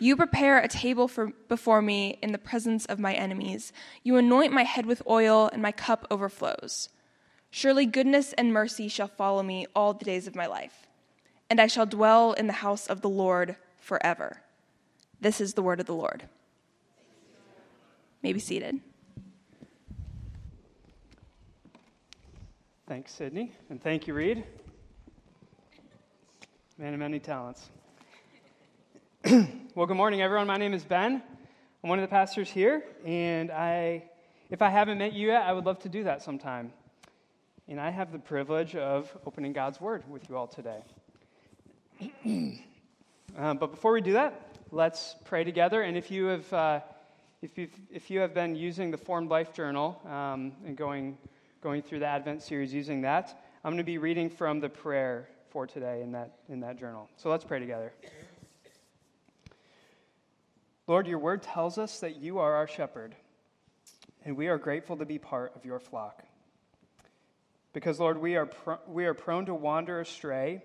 You prepare a table for, before me in the presence of my enemies. You anoint my head with oil, and my cup overflows. Surely goodness and mercy shall follow me all the days of my life, and I shall dwell in the house of the Lord forever. This is the word of the Lord. May be seated. Thanks, Sydney, and thank you, Reed. Man of many talents. well, good morning, everyone. My name is Ben. I'm one of the pastors here, and I, if I haven't met you yet, I would love to do that sometime. And I have the privilege of opening God's Word with you all today. um, but before we do that, let's pray together. And if you have, uh, if, you've, if you have been using the Formed Life Journal um, and going, going through the Advent series using that, I'm going to be reading from the prayer for today in that, in that journal. So let's pray together. Lord, your word tells us that you are our shepherd, and we are grateful to be part of your flock. Because, Lord, we are, we are prone to wander astray,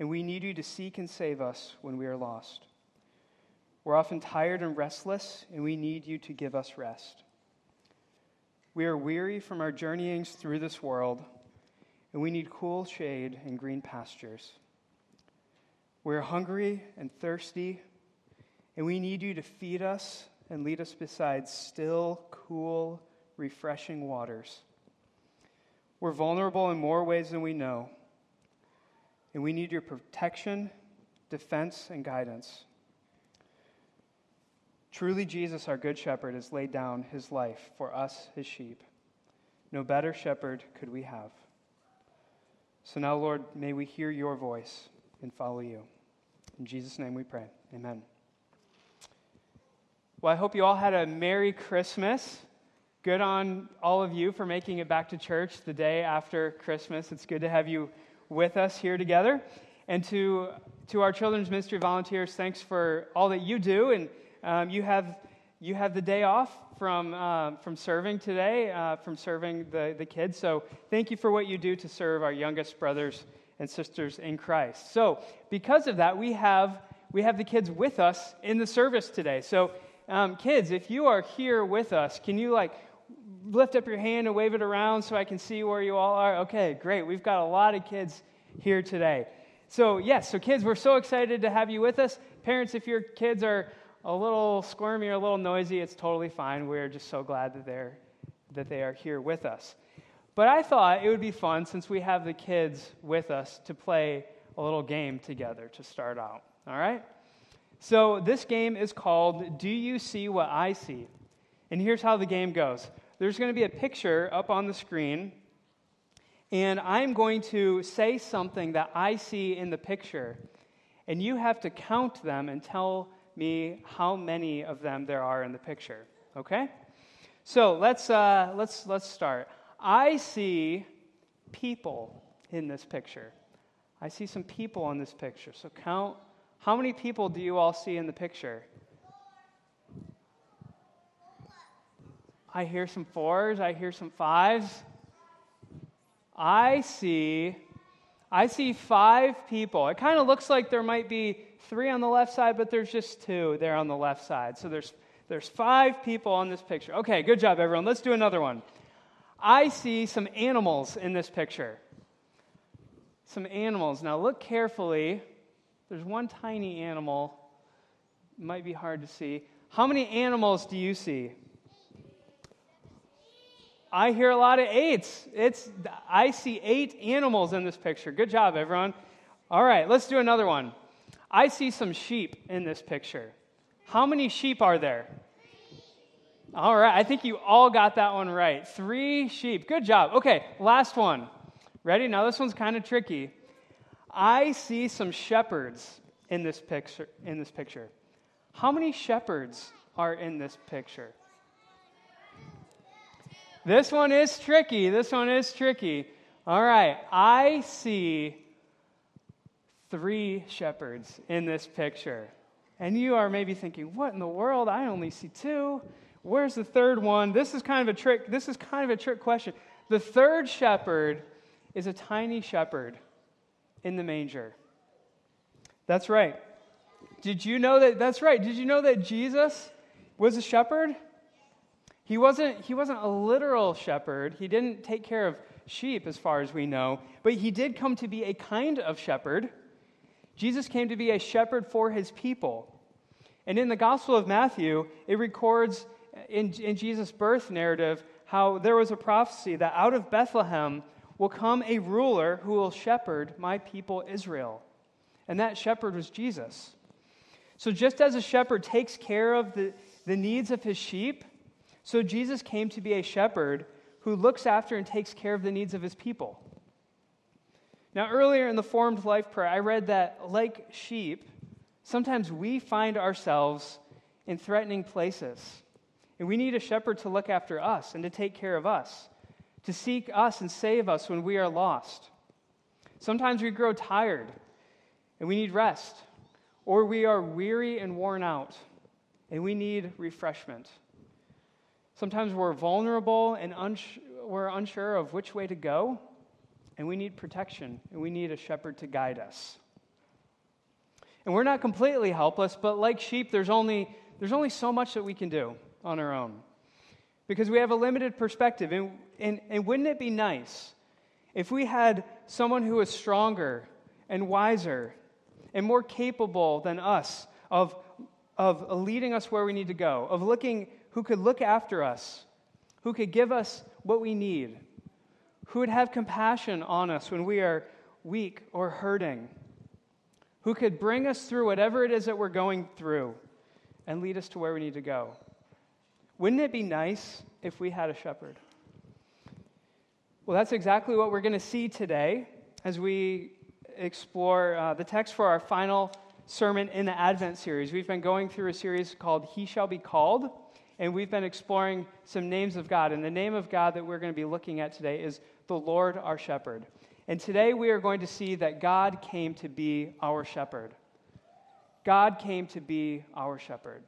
and we need you to seek and save us when we are lost. We're often tired and restless, and we need you to give us rest. We are weary from our journeyings through this world, and we need cool shade and green pastures. We're hungry and thirsty and we need you to feed us and lead us beside still, cool, refreshing waters. We're vulnerable in more ways than we know. And we need your protection, defense, and guidance. Truly, Jesus, our good shepherd, has laid down his life for us, his sheep. No better shepherd could we have. So now, Lord, may we hear your voice and follow you. In Jesus' name we pray. Amen. Well, I hope you all had a Merry Christmas. Good on all of you for making it back to church the day after Christmas. It's good to have you with us here together. And to, to our children's ministry volunteers, thanks for all that you do. And um, you, have, you have the day off from, uh, from serving today, uh, from serving the, the kids. So thank you for what you do to serve our youngest brothers and sisters in Christ. So, because of that, we have, we have the kids with us in the service today. So, um, kids, if you are here with us, can you like lift up your hand and wave it around so I can see where you all are? Okay, great. We've got a lot of kids here today. So, yes, so kids, we're so excited to have you with us. Parents, if your kids are a little squirmy or a little noisy, it's totally fine. We're just so glad that they're that they are here with us. But I thought it would be fun since we have the kids with us to play a little game together to start out. All right? So, this game is called Do You See What I See? And here's how the game goes there's going to be a picture up on the screen, and I'm going to say something that I see in the picture, and you have to count them and tell me how many of them there are in the picture. Okay? So let's, uh, let's, let's start. I see people in this picture. I see some people in this picture. So count how many people do you all see in the picture? I hear some fours, I hear some fives. I see I see 5 people. It kind of looks like there might be 3 on the left side, but there's just 2 there on the left side. So there's there's 5 people on this picture. Okay, good job everyone. Let's do another one. I see some animals in this picture. Some animals. Now look carefully there's one tiny animal, might be hard to see. How many animals do you see? I hear a lot of eights. It's I see eight animals in this picture. Good job, everyone. All right, let's do another one. I see some sheep in this picture. How many sheep are there? All right, I think you all got that one right. Three sheep. Good job. Okay, last one. Ready? Now, this one's kind of tricky. I see some shepherds in this picture. In this picture. How many shepherds are in this picture? This one is tricky. This one is tricky. All right, I see three shepherds in this picture. And you are maybe thinking, what in the world? I only see two. Where's the third one? This is kind of a trick. This is kind of a trick question. The third shepherd is a tiny shepherd in the manger. That's right. Did you know that? That's right. Did you know that Jesus was a shepherd? He wasn't, he wasn't a literal shepherd. He didn't take care of sheep, as far as we know, but he did come to be a kind of shepherd. Jesus came to be a shepherd for his people. And in the Gospel of Matthew, it records in, in Jesus' birth narrative how there was a prophecy that out of Bethlehem will come a ruler who will shepherd my people Israel. And that shepherd was Jesus. So, just as a shepherd takes care of the, the needs of his sheep, so Jesus came to be a shepherd who looks after and takes care of the needs of his people. Now, earlier in the Formed Life Prayer, I read that, like sheep, sometimes we find ourselves in threatening places. And we need a shepherd to look after us and to take care of us, to seek us and save us when we are lost. Sometimes we grow tired and we need rest, or we are weary and worn out and we need refreshment. Sometimes we're vulnerable and uns- we're unsure of which way to go, and we need protection, and we need a shepherd to guide us. And we're not completely helpless, but like sheep, there's only, there's only so much that we can do on our own because we have a limited perspective. And, and, and wouldn't it be nice if we had someone who was stronger and wiser and more capable than us of, of leading us where we need to go, of looking who could look after us, who could give us what we need, who would have compassion on us when we are weak or hurting, who could bring us through whatever it is that we're going through and lead us to where we need to go. Wouldn't it be nice if we had a shepherd? Well, that's exactly what we're going to see today as we explore uh, the text for our final sermon in the Advent series. We've been going through a series called He Shall Be Called and we've been exploring some names of God. And the name of God that we're going to be looking at today is the Lord our shepherd. And today we are going to see that God came to be our shepherd. God came to be our shepherd.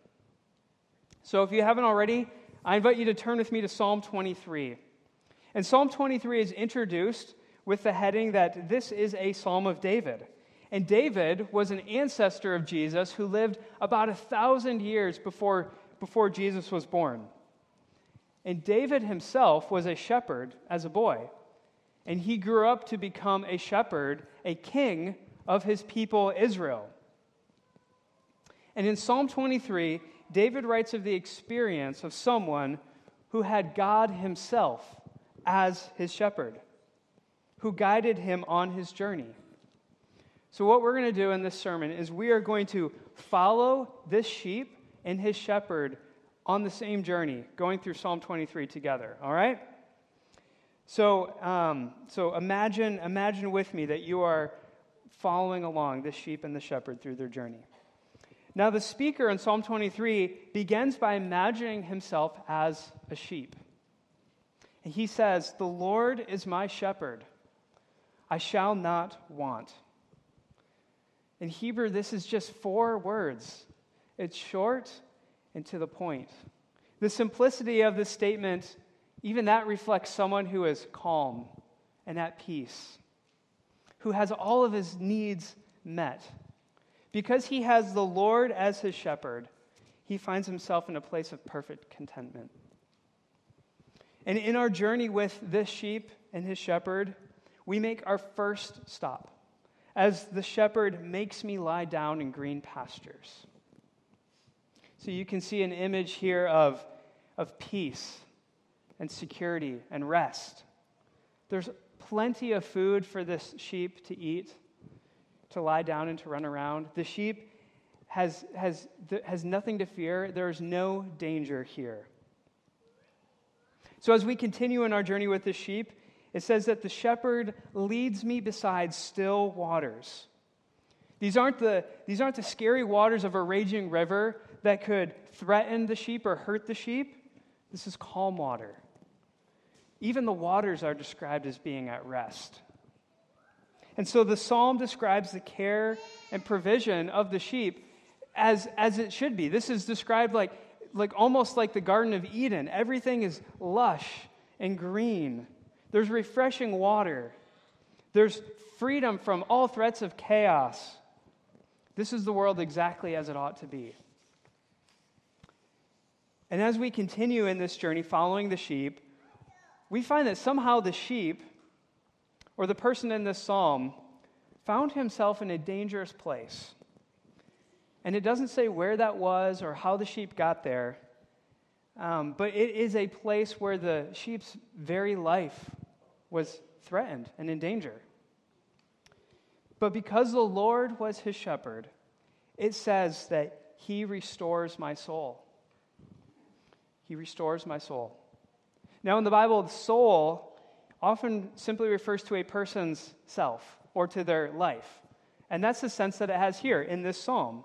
So if you haven't already, I invite you to turn with me to Psalm 23. And Psalm 23 is introduced with the heading that this is a psalm of David. And David was an ancestor of Jesus who lived about a thousand years before before Jesus was born. And David himself was a shepherd as a boy. And he grew up to become a shepherd, a king of his people Israel. And in Psalm 23, David writes of the experience of someone who had God himself as his shepherd, who guided him on his journey. So, what we're going to do in this sermon is we are going to follow this sheep and his shepherd on the same journey, going through Psalm 23 together, all right? So, um, so imagine, imagine with me that you are following along the sheep and the shepherd through their journey. Now, the speaker in Psalm 23 begins by imagining himself as a sheep. And he says, The Lord is my shepherd, I shall not want. In Hebrew, this is just four words it's short and to the point. The simplicity of this statement, even that reflects someone who is calm and at peace, who has all of his needs met. Because he has the Lord as his shepherd, he finds himself in a place of perfect contentment. And in our journey with this sheep and his shepherd, we make our first stop as the shepherd makes me lie down in green pastures. So you can see an image here of, of peace and security and rest. There's plenty of food for this sheep to eat, to lie down and to run around. The sheep has, has, has nothing to fear, there's no danger here. So, as we continue in our journey with the sheep, it says that the shepherd leads me beside still waters. These aren't, the, these aren't the scary waters of a raging river that could threaten the sheep or hurt the sheep. This is calm water. Even the waters are described as being at rest. And so the psalm describes the care and provision of the sheep as, as it should be. This is described like, like almost like the Garden of Eden. Everything is lush and green. There's refreshing water. There's freedom from all threats of chaos. This is the world exactly as it ought to be. And as we continue in this journey following the sheep, we find that somehow the sheep, or the person in this psalm, found himself in a dangerous place. And it doesn't say where that was or how the sheep got there, um, but it is a place where the sheep's very life was threatened and in danger. But because the Lord was his shepherd, it says that he restores my soul. He restores my soul. Now, in the Bible, the soul often simply refers to a person's self or to their life. And that's the sense that it has here in this psalm.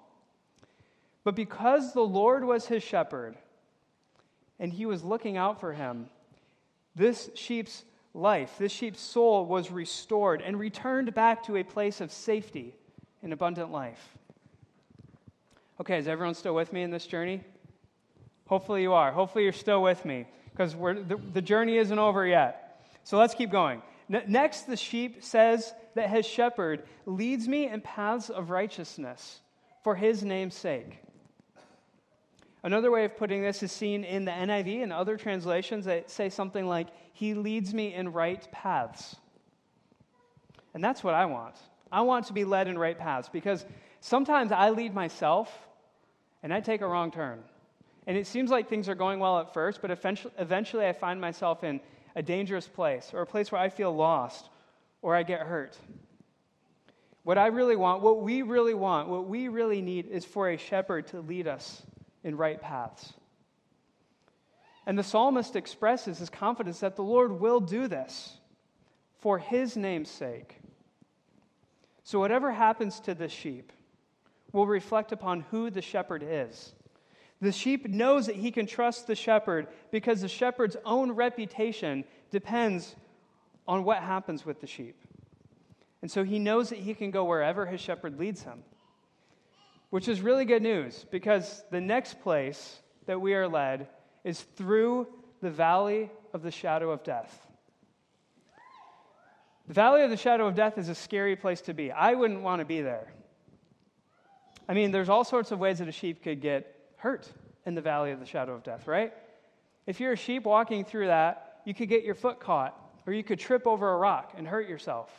But because the Lord was his shepherd and he was looking out for him, this sheep's life, this sheep's soul was restored and returned back to a place of safety and abundant life. Okay, is everyone still with me in this journey? Hopefully you are. Hopefully you're still with me because the, the journey isn't over yet. So let's keep going. Next, the sheep says that his shepherd leads me in paths of righteousness for his name's sake. Another way of putting this is seen in the NIV and other translations that say something like, He leads me in right paths. And that's what I want. I want to be led in right paths because sometimes I lead myself and I take a wrong turn. And it seems like things are going well at first, but eventually I find myself in a dangerous place or a place where I feel lost or I get hurt. What I really want, what we really want, what we really need is for a shepherd to lead us in right paths. And the psalmist expresses his confidence that the Lord will do this for his name's sake. So, whatever happens to this sheep will reflect upon who the shepherd is. The sheep knows that he can trust the shepherd because the shepherd's own reputation depends on what happens with the sheep. And so he knows that he can go wherever his shepherd leads him which is really good news because the next place that we are led is through the valley of the shadow of death. The valley of the shadow of death is a scary place to be. I wouldn't want to be there. I mean, there's all sorts of ways that a sheep could get hurt in the valley of the shadow of death, right? If you're a sheep walking through that, you could get your foot caught, or you could trip over a rock and hurt yourself.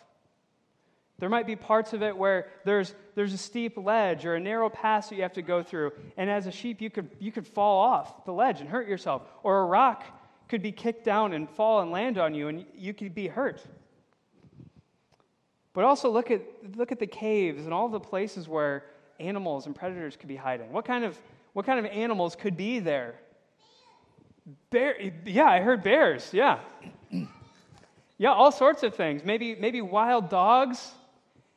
There might be parts of it where there's, there's a steep ledge or a narrow pass that you have to go through. And as a sheep, you could, you could fall off the ledge and hurt yourself. Or a rock could be kicked down and fall and land on you, and you could be hurt. But also look at, look at the caves and all the places where animals and predators could be hiding. What kind of, what kind of animals could be there? Bear, yeah, I heard bears. Yeah. yeah, all sorts of things. Maybe, maybe wild dogs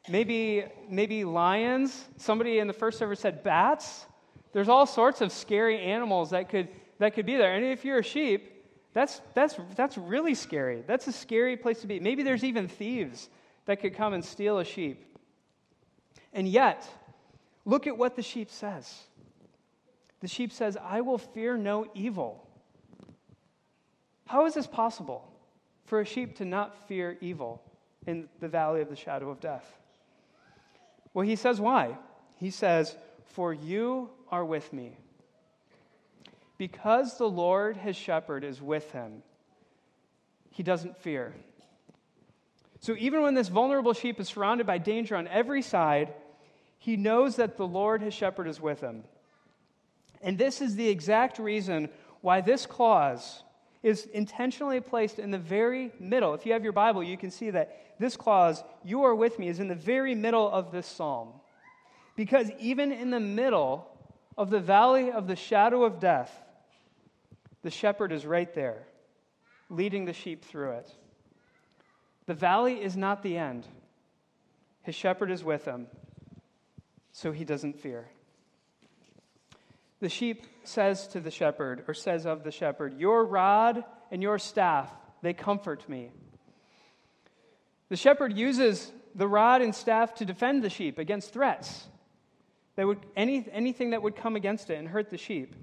maybe, maybe lions. Somebody in the first service said bats. There's all sorts of scary animals that could, that could be there. And if you're a sheep, that's, that's, that's really scary. That's a scary place to be. Maybe there's even thieves that could come and steal a sheep. And yet, look at what the sheep says. The sheep says, I will fear no evil. How is this possible for a sheep to not fear evil in the valley of the shadow of death? Well, he says why. He says, For you are with me. Because the Lord, his shepherd, is with him, he doesn't fear. So even when this vulnerable sheep is surrounded by danger on every side, he knows that the Lord, his shepherd, is with him. And this is the exact reason why this clause is intentionally placed in the very middle. If you have your Bible, you can see that this clause, you are with me, is in the very middle of this psalm. Because even in the middle of the valley of the shadow of death, the shepherd is right there, leading the sheep through it. The valley is not the end, his shepherd is with him. so he doesn't fear. The sheep says to the shepherd, or says of the shepherd, Your rod and your staff, they comfort me. The shepherd uses the rod and staff to defend the sheep against threats. That would, any, anything that would come against it and hurt the sheep.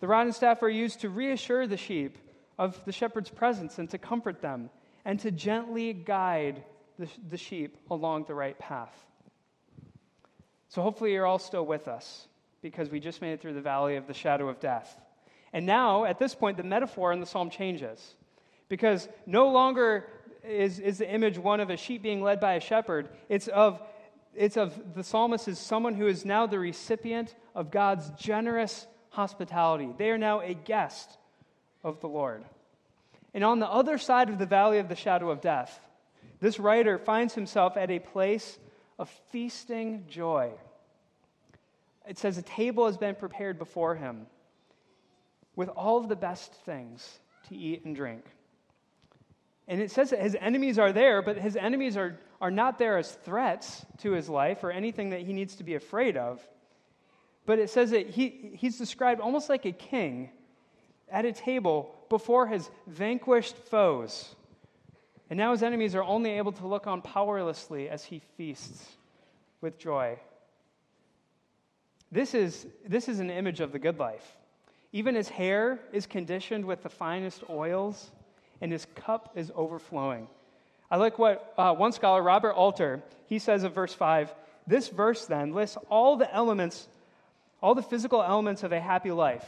The rod and staff are used to reassure the sheep of the shepherd's presence and to comfort them and to gently guide the, the sheep along the right path. So hopefully you're all still with us because we just made it through the valley of the shadow of death. And now, at this point, the metaphor in the psalm changes because no longer is, is the image one of a sheep being led by a shepherd. It's of, it's of the psalmist is someone who is now the recipient of God's generous hospitality. They are now a guest of the Lord. And on the other side of the valley of the shadow of death, this writer finds himself at a place of feasting joy. It says a table has been prepared before him with all of the best things to eat and drink. And it says that his enemies are there, but his enemies are, are not there as threats to his life or anything that he needs to be afraid of. But it says that he, he's described almost like a king at a table before his vanquished foes. And now his enemies are only able to look on powerlessly as he feasts with joy. This is, this is an image of the good life. Even his hair is conditioned with the finest oils and his cup is overflowing. I like what uh, one scholar, Robert Alter, he says of verse 5 this verse then lists all the elements, all the physical elements of a happy life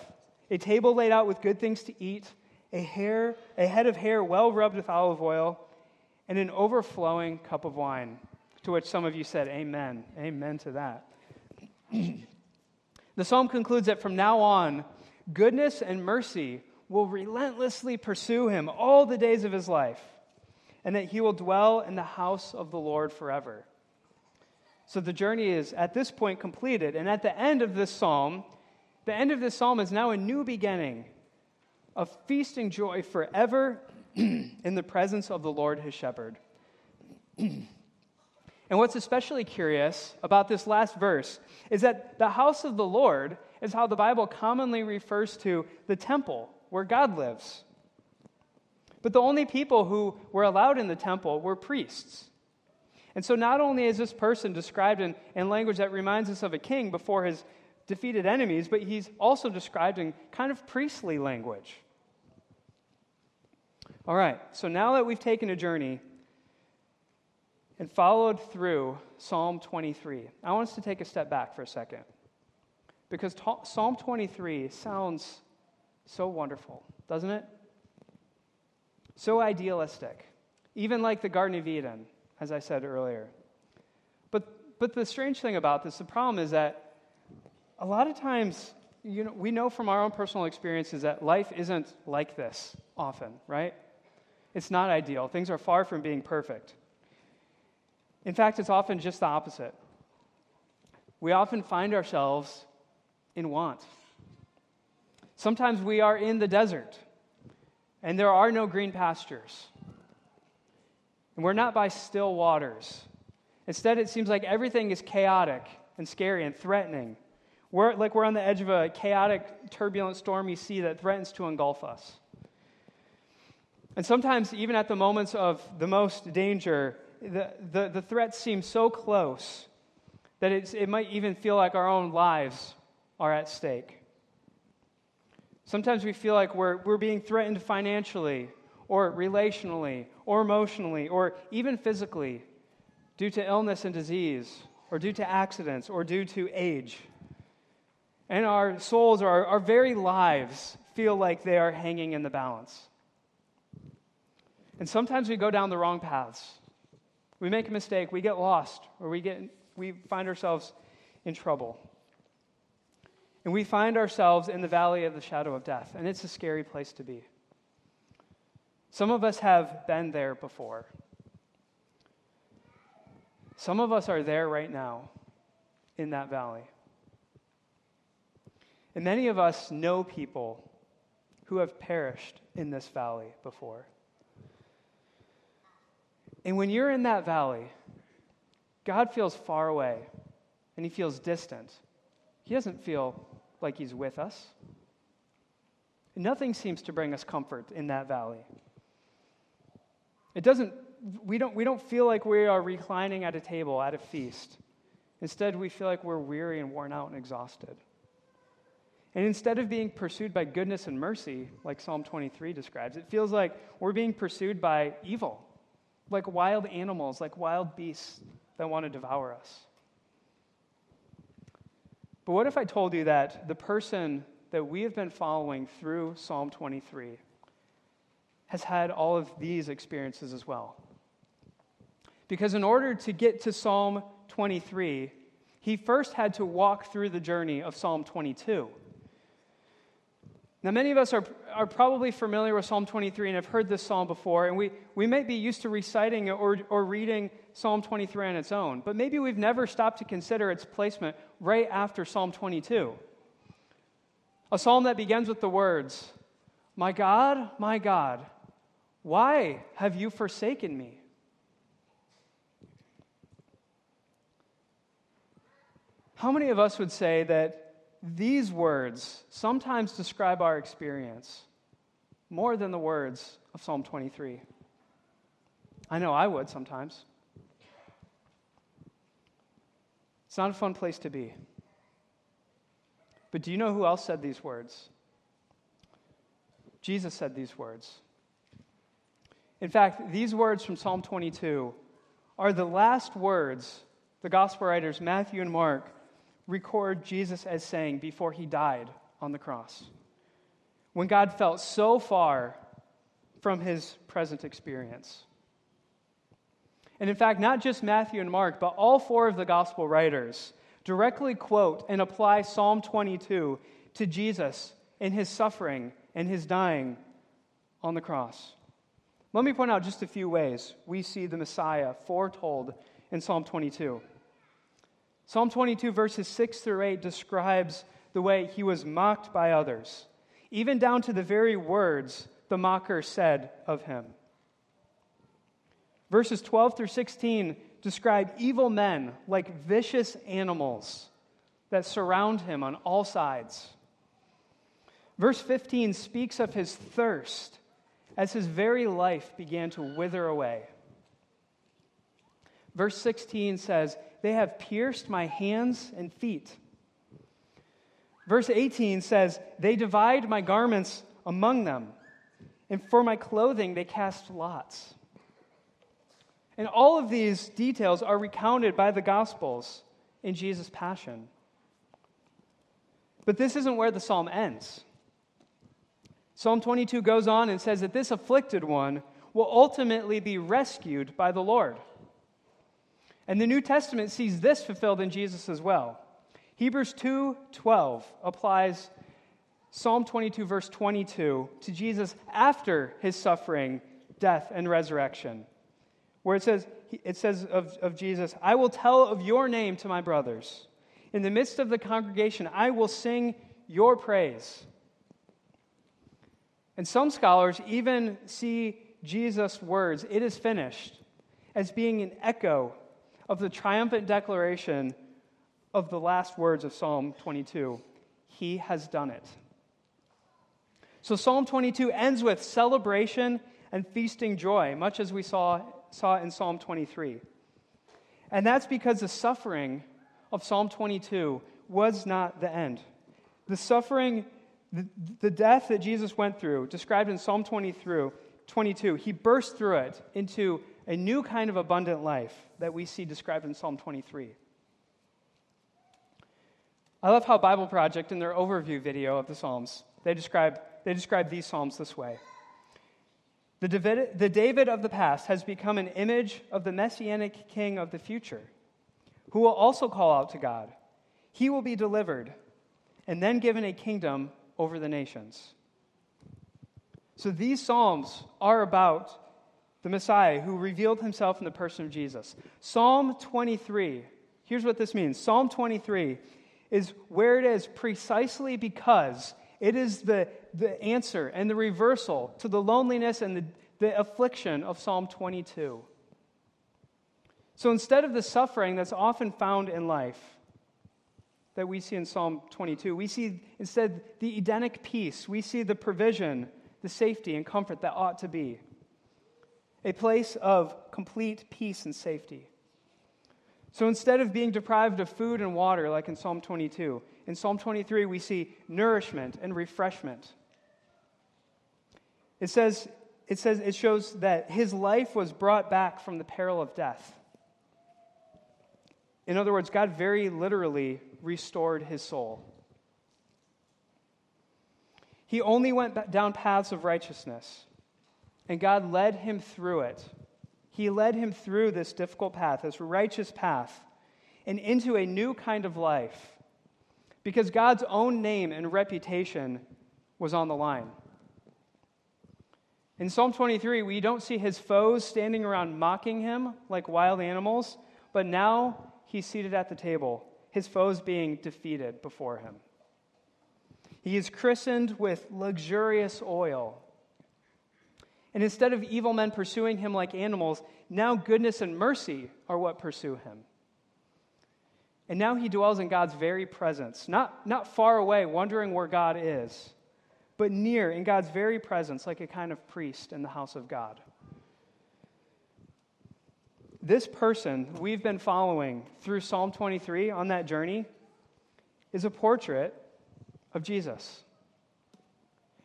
a table laid out with good things to eat, a, hair, a head of hair well rubbed with olive oil, and an overflowing cup of wine. To which some of you said, Amen. Amen to that. the psalm concludes that from now on, goodness and mercy will relentlessly pursue him all the days of his life, and that he will dwell in the house of the Lord forever. So the journey is at this point completed. And at the end of this psalm, the end of this psalm is now a new beginning of feasting joy forever in the presence of the Lord his shepherd. and what's especially curious about this last verse is that the house of the Lord is how the Bible commonly refers to the temple where God lives. But the only people who were allowed in the temple were priests. And so, not only is this person described in, in language that reminds us of a king before his defeated enemies, but he's also described in kind of priestly language. All right, so now that we've taken a journey and followed through Psalm 23, I want us to take a step back for a second. Because Psalm 23 sounds so wonderful, doesn't it? So idealistic. Even like the Garden of Eden, as I said earlier. But, but the strange thing about this, the problem is that a lot of times, you know, we know from our own personal experiences that life isn't like this often, right? It's not ideal. Things are far from being perfect. In fact, it's often just the opposite. We often find ourselves in want. Sometimes we are in the desert and there are no green pastures. And we're not by still waters. Instead, it seems like everything is chaotic and scary and threatening. We're like we're on the edge of a chaotic, turbulent, stormy sea that threatens to engulf us. And sometimes, even at the moments of the most danger, the, the, the threats seem so close that it might even feel like our own lives are at stake. Sometimes we feel like we're, we're being threatened financially, or relationally, or emotionally, or even physically due to illness and disease, or due to accidents, or due to age. And our souls, our, our very lives, feel like they are hanging in the balance. And sometimes we go down the wrong paths. We make a mistake, we get lost, or we, get, we find ourselves in trouble. And we find ourselves in the valley of the shadow of death, and it's a scary place to be. Some of us have been there before. Some of us are there right now in that valley. And many of us know people who have perished in this valley before. And when you're in that valley, God feels far away and he feels distant. He doesn't feel like he's with us. Nothing seems to bring us comfort in that valley. It doesn't, we don't, we don't feel like we are reclining at a table at a feast. Instead, we feel like we're weary and worn out and exhausted. And instead of being pursued by goodness and mercy, like Psalm 23 describes, it feels like we're being pursued by evil, like wild animals, like wild beasts that want to devour us. But what if I told you that the person that we have been following through Psalm 23 has had all of these experiences as well? Because in order to get to Psalm 23, he first had to walk through the journey of Psalm 22. Now, many of us are, are probably familiar with Psalm 23 and have heard this psalm before, and we, we might be used to reciting or, or reading Psalm 23 on its own, but maybe we've never stopped to consider its placement right after Psalm 22. A psalm that begins with the words, My God, my God, why have you forsaken me? How many of us would say that these words sometimes describe our experience more than the words of Psalm 23? I know I would sometimes. It's not a fun place to be. But do you know who else said these words? Jesus said these words. In fact, these words from Psalm 22 are the last words the gospel writers Matthew and Mark record Jesus as saying before he died on the cross. When God felt so far from his present experience. And in fact, not just Matthew and Mark, but all four of the gospel writers directly quote and apply Psalm 22 to Jesus in his suffering and his dying on the cross. Let me point out just a few ways we see the Messiah foretold in Psalm 22. Psalm 22, verses 6 through 8, describes the way he was mocked by others, even down to the very words the mocker said of him. Verses 12 through 16 describe evil men like vicious animals that surround him on all sides. Verse 15 speaks of his thirst as his very life began to wither away. Verse 16 says, They have pierced my hands and feet. Verse 18 says, They divide my garments among them, and for my clothing they cast lots. And all of these details are recounted by the Gospels in Jesus' passion. But this isn't where the psalm ends. Psalm 22 goes on and says that this afflicted one will ultimately be rescued by the Lord. And the New Testament sees this fulfilled in Jesus as well. Hebrews 2:12 applies Psalm 22 verse 22 to Jesus after his suffering, death and resurrection where it says, it says of, of Jesus, I will tell of your name to my brothers. In the midst of the congregation, I will sing your praise. And some scholars even see Jesus' words, it is finished, as being an echo of the triumphant declaration of the last words of Psalm 22 He has done it. So Psalm 22 ends with celebration and feasting joy, much as we saw saw in Psalm 23. And that's because the suffering of Psalm 22 was not the end. The suffering, the, the death that Jesus went through, described in Psalm 23, 22, he burst through it into a new kind of abundant life that we see described in Psalm 23. I love how Bible Project, in their overview video of the Psalms, they describe, they describe these Psalms this way the David, the David of the past has become an image of the messianic king of the future, who will also call out to God. He will be delivered and then given a kingdom over the nations. So these Psalms are about the Messiah who revealed himself in the person of Jesus. Psalm 23, here's what this means Psalm 23 is where it is precisely because it is the, the answer and the reversal to the loneliness and the, the affliction of Psalm 22. So instead of the suffering that's often found in life, that we see in Psalm 22. We see instead the Edenic peace. We see the provision, the safety, and comfort that ought to be. A place of complete peace and safety. So instead of being deprived of food and water, like in Psalm 22, in Psalm 23, we see nourishment and refreshment. It says, it says, it shows that his life was brought back from the peril of death. In other words, God very literally restored his soul. He only went down paths of righteousness, and God led him through it. He led him through this difficult path, this righteous path, and into a new kind of life because God's own name and reputation was on the line. In Psalm 23, we don't see his foes standing around mocking him like wild animals, but now he's seated at the table, his foes being defeated before him. He is christened with luxurious oil. And instead of evil men pursuing him like animals, now goodness and mercy are what pursue him. And now he dwells in God's very presence, not, not far away, wondering where God is, but near in God's very presence, like a kind of priest in the house of God. This person we've been following through Psalm 23 on that journey is a portrait of Jesus.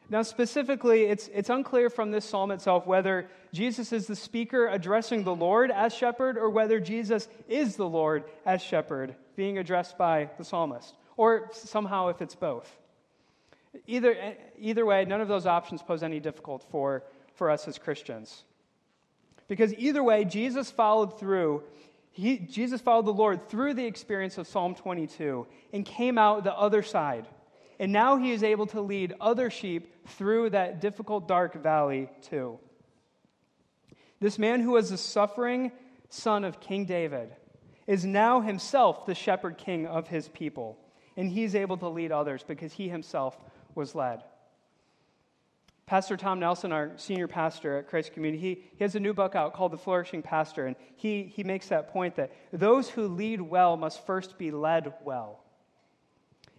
Now, specifically, it's, it's unclear from this psalm itself whether Jesus is the speaker addressing the Lord as shepherd or whether Jesus is the Lord as shepherd being addressed by the psalmist, or somehow if it's both. Either, either way, none of those options pose any difficult for, for us as Christians. Because either way, Jesus followed through, he, Jesus followed the Lord through the experience of Psalm 22 and came out the other side. And now he is able to lead other sheep through that difficult, dark valley too. This man who was the suffering son of King David is now himself the shepherd king of his people. And he's able to lead others because he himself was led. Pastor Tom Nelson, our senior pastor at Christ Community, he, he has a new book out called The Flourishing Pastor, and he, he makes that point that those who lead well must first be led well.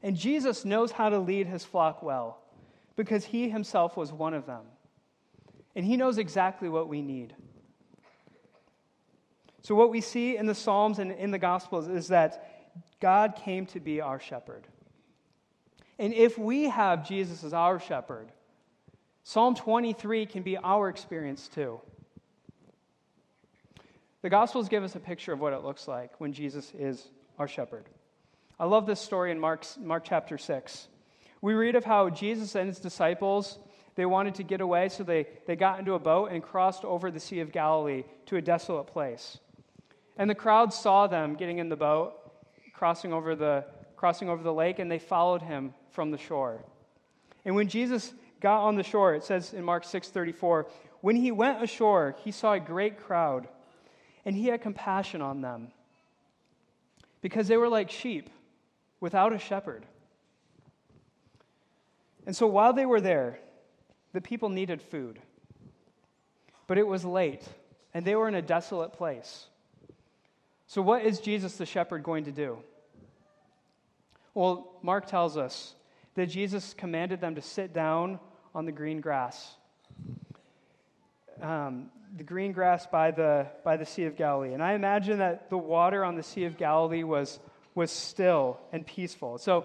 And Jesus knows how to lead his flock well because he himself was one of them. And he knows exactly what we need. So, what we see in the Psalms and in the Gospels is that God came to be our shepherd. And if we have Jesus as our shepherd, Psalm 23 can be our experience too. The Gospels give us a picture of what it looks like when Jesus is our shepherd. I love this story in Mark's, Mark chapter 6. We read of how Jesus and his disciples they wanted to get away, so they, they got into a boat and crossed over the Sea of Galilee to a desolate place. And the crowd saw them getting in the boat, crossing over the, crossing over the lake, and they followed him from the shore. And when Jesus got on the shore, it says in Mark 6:34, when he went ashore, he saw a great crowd, and he had compassion on them, because they were like sheep without a shepherd. And so while they were there, the people needed food. But it was late, and they were in a desolate place. So, what is Jesus the shepherd going to do? Well, Mark tells us that Jesus commanded them to sit down on the green grass. Um, the green grass by the, by the Sea of Galilee. And I imagine that the water on the Sea of Galilee was, was still and peaceful. So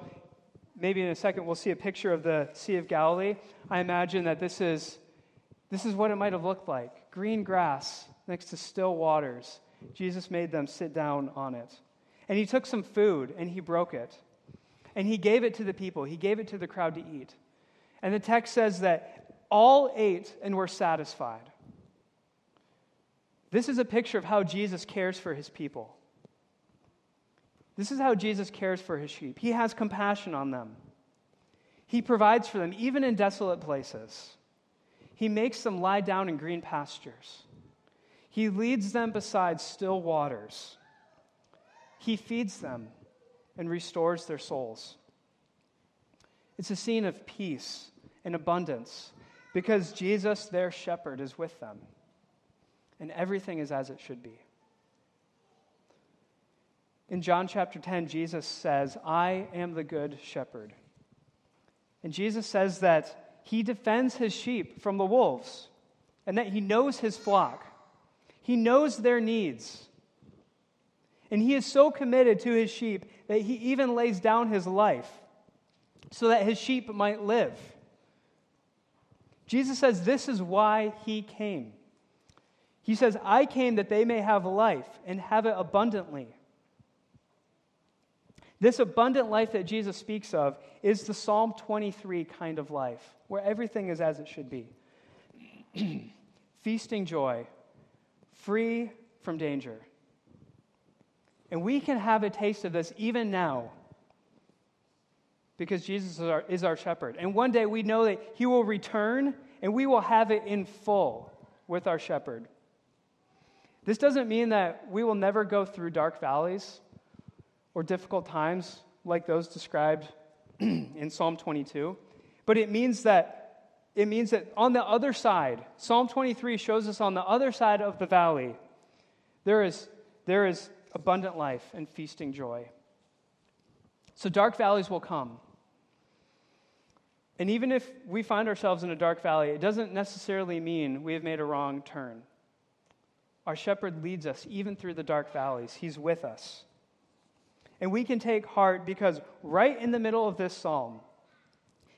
maybe in a second we'll see a picture of the Sea of Galilee. I imagine that this is, this is what it might have looked like green grass next to still waters Jesus made them sit down on it. And he took some food and he broke it. And he gave it to the people, he gave it to the crowd to eat. And the text says that all ate and were satisfied. This is a picture of how Jesus cares for his people. This is how Jesus cares for his sheep. He has compassion on them. He provides for them, even in desolate places. He makes them lie down in green pastures. He leads them beside still waters. He feeds them and restores their souls. It's a scene of peace and abundance because Jesus, their shepherd, is with them. And everything is as it should be. In John chapter 10, Jesus says, I am the good shepherd. And Jesus says that he defends his sheep from the wolves and that he knows his flock. He knows their needs. And he is so committed to his sheep that he even lays down his life so that his sheep might live. Jesus says this is why he came. He says, I came that they may have life and have it abundantly. This abundant life that Jesus speaks of is the Psalm 23 kind of life, where everything is as it should be feasting joy, free from danger. And we can have a taste of this even now because Jesus is our, is our shepherd. And one day we know that he will return and we will have it in full with our shepherd. This doesn't mean that we will never go through dark valleys or difficult times like those described in Psalm 22, but it means that it means that on the other side, Psalm 23 shows us on the other side of the valley, there is, there is abundant life and feasting joy. So dark valleys will come. And even if we find ourselves in a dark valley, it doesn't necessarily mean we have made a wrong turn. Our shepherd leads us even through the dark valleys, he's with us. And we can take heart because right in the middle of this psalm,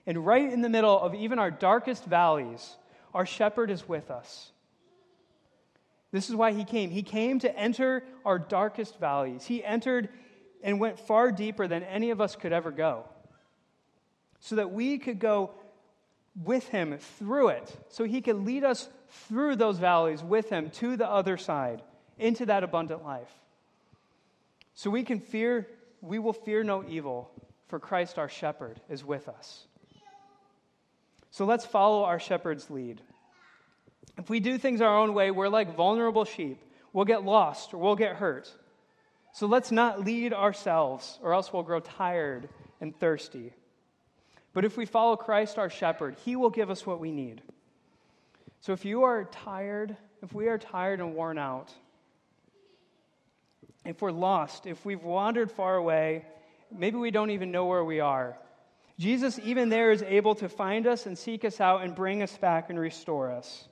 and right in the middle of even our darkest valleys, our shepherd is with us. This is why he came. He came to enter our darkest valleys. He entered and went far deeper than any of us could ever go so that we could go with him through it, so he could lead us through those valleys with him to the other side, into that abundant life. So we can fear, we will fear no evil, for Christ our shepherd is with us. So let's follow our shepherd's lead. If we do things our own way, we're like vulnerable sheep. We'll get lost or we'll get hurt. So let's not lead ourselves, or else we'll grow tired and thirsty. But if we follow Christ, our shepherd, he will give us what we need. So if you are tired, if we are tired and worn out, if we're lost, if we've wandered far away, maybe we don't even know where we are, Jesus, even there, is able to find us and seek us out and bring us back and restore us.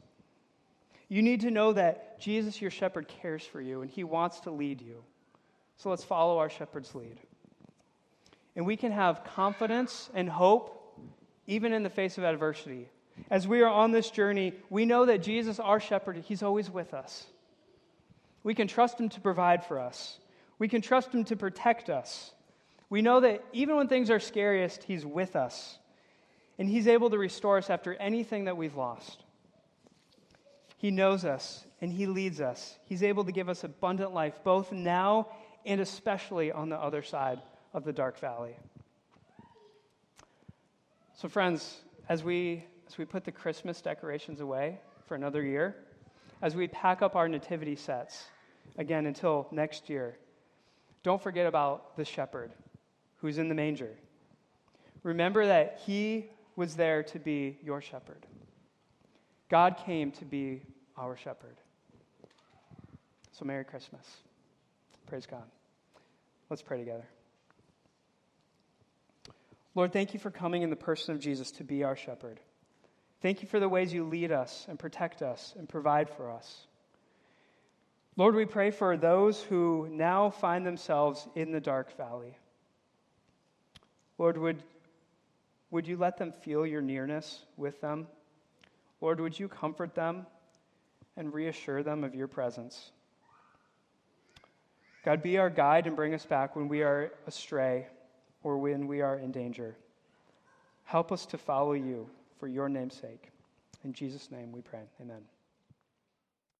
You need to know that Jesus, your shepherd, cares for you and he wants to lead you. So let's follow our shepherd's lead. And we can have confidence and hope even in the face of adversity. As we are on this journey, we know that Jesus, our shepherd, he's always with us. We can trust him to provide for us, we can trust him to protect us. We know that even when things are scariest, he's with us. And he's able to restore us after anything that we've lost. He knows us and he leads us. He's able to give us abundant life, both now and especially on the other side of the dark valley. So, friends, as we, as we put the Christmas decorations away for another year, as we pack up our nativity sets, again until next year, don't forget about the shepherd who's in the manger. Remember that he was there to be your shepherd. God came to be our shepherd. So, Merry Christmas. Praise God. Let's pray together. Lord, thank you for coming in the person of Jesus to be our shepherd. Thank you for the ways you lead us and protect us and provide for us. Lord, we pray for those who now find themselves in the dark valley. Lord, would, would you let them feel your nearness with them? Lord, would you comfort them and reassure them of your presence? God, be our guide and bring us back when we are astray or when we are in danger. Help us to follow you for your name's sake. In Jesus' name we pray. Amen.